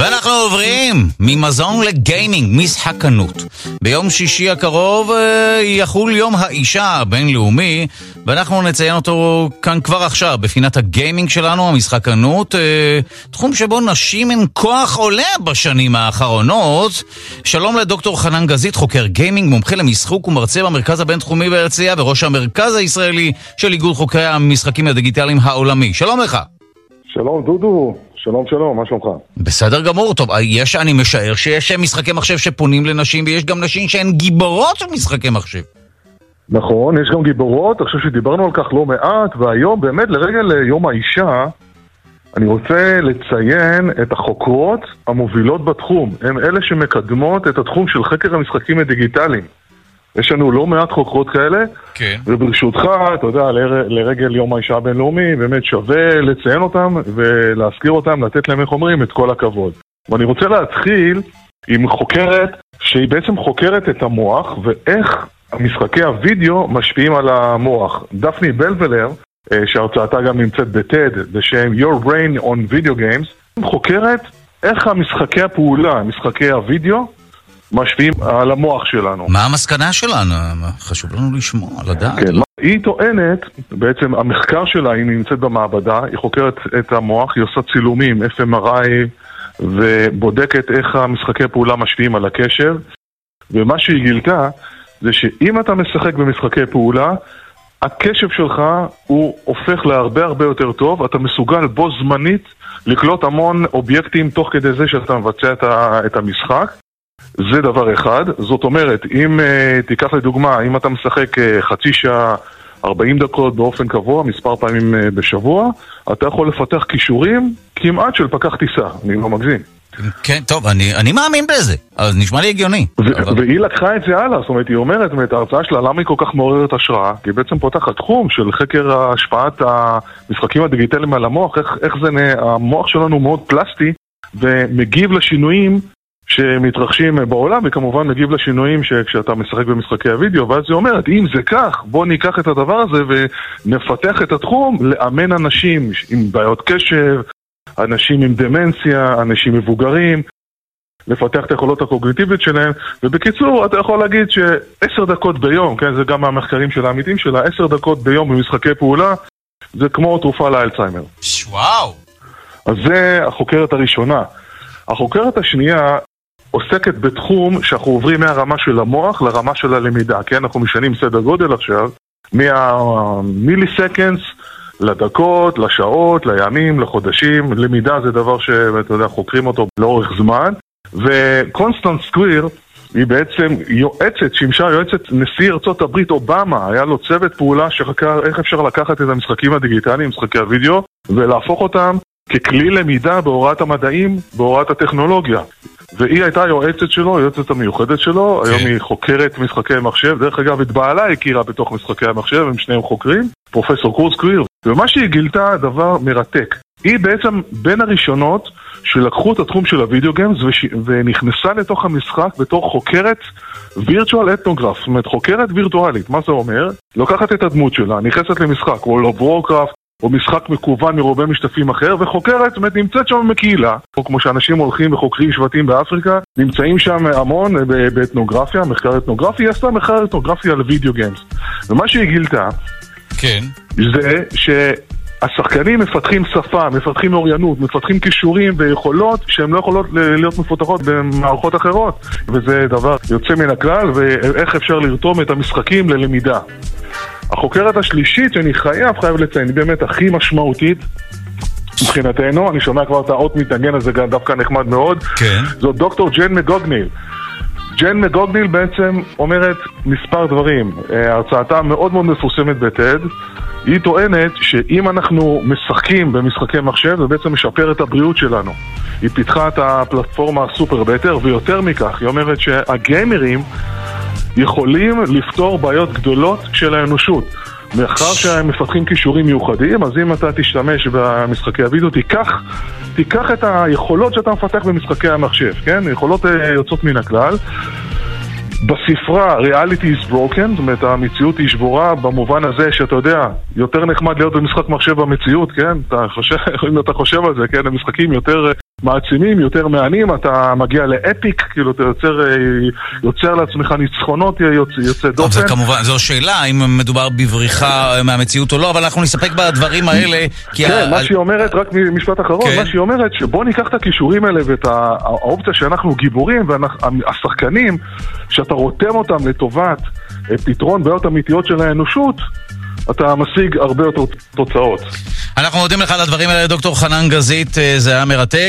ואנחנו עוברים ממזון לגיימינג, משחקנות. ביום שישי הקרוב אה, יחול יום האישה הבינלאומי, ואנחנו נציין אותו כאן כבר עכשיו, בפינת הגיימינג שלנו, המשחקנות, אה, תחום שבו נשים הן כוח עולה בשנים האחרונות. שלום לדוקטור חנן גזית, חוקר גיימינג, מומחה למשחוק ומרצה במרכז הבינתחומי בהרצליה, וראש המרכז הישראלי של איגוד חוקרי המשחקים הדיגיטליים העולמי. שלום לך. שלום דודו, שלום שלום, מה שלומך? בסדר גמור, טוב, יש, אני משער שיש משחקי מחשב שפונים לנשים ויש גם נשים שהן גיבורות של משחקי מחשב. נכון, יש גם גיבורות, אני חושב שדיברנו על כך לא מעט, והיום באמת לרגל יום האישה, אני רוצה לציין את החוקרות המובילות בתחום. הן אלה שמקדמות את התחום של חקר המשחקים הדיגיטליים. יש לנו לא מעט חוקרות כאלה, כן. וברשותך, אתה יודע, לר, לרגל יום האישה הבינלאומי, באמת שווה לציין אותם ולהזכיר אותם, לתת להם, איך אומרים, את כל הכבוד. ואני רוצה להתחיל עם חוקרת שהיא בעצם חוקרת את המוח ואיך משחקי הוידאו משפיעים על המוח. דפני בלבלר, אה, שהרצאתה גם נמצאת בטד, בשם Your Brain on Video Games, חוקרת איך המשחקי הפעולה, משחקי הוידאו, משפיעים על המוח שלנו. מה המסקנה שלנו? חשוב לנו לשמוע, לדעת. כן, היא טוענת, בעצם המחקר שלה, היא נמצאת במעבדה, היא חוקרת את המוח, היא עושה צילומים, FMRI, ובודקת איך המשחקי פעולה משפיעים על הקשב, ומה שהיא גילתה זה שאם אתה משחק במשחקי פעולה, הקשב שלך הוא הופך להרבה הרבה יותר טוב, אתה מסוגל בו זמנית לקלוט המון אובייקטים תוך כדי זה שאתה מבצע את המשחק. זה דבר אחד, זאת אומרת, אם uh, תיקח לדוגמה, אם אתה משחק uh, חצי שעה, 40 דקות באופן קבוע, מספר פעמים uh, בשבוע, אתה יכול לפתח כישורים כמעט של פקח טיסה, אני לא מגזים. כן, טוב, אני, אני מאמין בזה, אז נשמע לי הגיוני. ו- אבל... והיא לקחה את זה הלאה, זאת אומרת, היא אומרת, את ההרצאה שלה, למה היא כל כך מעוררת השראה? כי היא בעצם פותחת תחום של חקר השפעת המשחקים הדיגיטליים על המוח, איך, איך זה, המוח שלנו מאוד פלסטי ומגיב לשינויים שמתרחשים בעולם, וכמובן מגיב לשינויים שכשאתה משחק במשחקי הוידאו, ואז היא אומרת, אם זה כך, בוא ניקח את הדבר הזה ונפתח את התחום לאמן אנשים עם בעיות קשב, אנשים עם דמנציה, אנשים מבוגרים, לפתח את היכולות הקוגניטיביות שלהם, ובקיצור, אתה יכול להגיד שעשר דקות ביום, כן, זה גם מהמחקרים של העמיתים שלה, עשר דקות ביום במשחקי פעולה, זה כמו תרופה לאלצהיימר. וואו! אז זה החוקרת הראשונה. החוקרת השנייה עוסקת בתחום שאנחנו עוברים מהרמה של המוח לרמה של הלמידה, כן? אנחנו משנים סדר גודל עכשיו, מהמיליסקנדס לדקות, לשעות, לימים, לחודשים. למידה זה דבר שאתה יודע, חוקרים אותו לאורך זמן. וקונסטנט סקוויר היא בעצם יועצת, שימשה יועצת נשיא ארצות הברית אובמה, היה לו צוות פעולה שחקר איך אפשר לקחת את המשחקים הדיגיטליים, משחקי הוידאו, ולהפוך אותם ככלי למידה בהוראת המדעים, בהוראת הטכנולוגיה. והיא הייתה היועצת שלו, היועצת המיוחדת שלו, כן. היום היא חוקרת משחקי מחשב, דרך אגב את בעלה הכירה בתוך משחקי המחשב, הם שניהם חוקרים, פרופסור קורס קוויר, ומה שהיא גילתה דבר מרתק. היא בעצם בין הראשונות שלקחו את התחום של הוידאו גיימס וש... ונכנסה לתוך המשחק בתור חוקרת וירטואל אתנוגרף, זאת אומרת חוקרת וירטואלית, מה זה אומר? לוקחת את הדמות שלה, נכנסת למשחק, או לא וורקראפט, או משחק מקוון מרובה משתתפים אחר, וחוקרת, זאת אומרת, נמצאת שם בקהילה, או כמו שאנשים הולכים וחוקרים שבטים באפריקה, נמצאים שם המון באתנוגרפיה, מחקר אתנוגרפי, היא עשתה מחקר אתנוגרפי על וידאו גיימס. ומה שהיא גילתה, כן. זה ש... השחקנים מפתחים שפה, מפתחים אוריינות, מפתחים כישורים ויכולות שהן לא יכולות להיות מפותחות במערכות אחרות וזה דבר יוצא מן הכלל ואיך אפשר לרתום את המשחקים ללמידה. החוקרת השלישית שאני חייב, חייב לציין, היא באמת הכי משמעותית מבחינתנו, אני שומע כבר את האות מתנגן הזה דווקא נחמד מאוד, כן. זאת דוקטור ג'ן מגוגניל. ג'ן מגוגניל בעצם אומרת מספר דברים. אה, הרצאתה מאוד מאוד מפורסמת בטד. היא טוענת שאם אנחנו משחקים במשחקי מחשב, זה בעצם משפר את הבריאות שלנו. היא פיתחה את הפלטפורמה הסופר בטר, ויותר מכך, היא אומרת שהגיימרים יכולים לפתור בעיות גדולות של האנושות. מאחר שהם מפתחים כישורים מיוחדים, אז אם אתה תשתמש במשחקי הוידאו, תיקח, תיקח את היכולות שאתה מפתח במשחקי המחשב, כן? יכולות אה, יוצאות מן הכלל. בספרה Reality is broken, זאת אומרת המציאות היא שבורה במובן הזה שאתה יודע, יותר נחמד להיות במשחק מחשב במציאות, כן? אתה חושב, אם אתה חושב על זה, כן? המשחקים יותר מעצימים, יותר מהנים, אתה מגיע לאפיק, כאילו אתה יוצר, אה, יוצר לעצמך ניצחונות יוצא, יוצא דופן. זה כמובן, זו שאלה האם מדובר בבריחה מהמציאות או לא, אבל אנחנו נסתפק בדברים האלה. כן, ה... מה שהיא אומרת, רק משפט אחרון, כן. מה שהיא אומרת, שבוא ניקח את הכישורים האלה ואת האופציה שאנחנו גיבורים, והשחקנים, שאתה רותם אותם לטובת אה, פתרון בעיות אמיתיות של האנושות, אתה משיג הרבה יותר תוצאות. אנחנו מודים לך על הדברים האלה, דוקטור חנן גזית, אה, זה היה מרתק.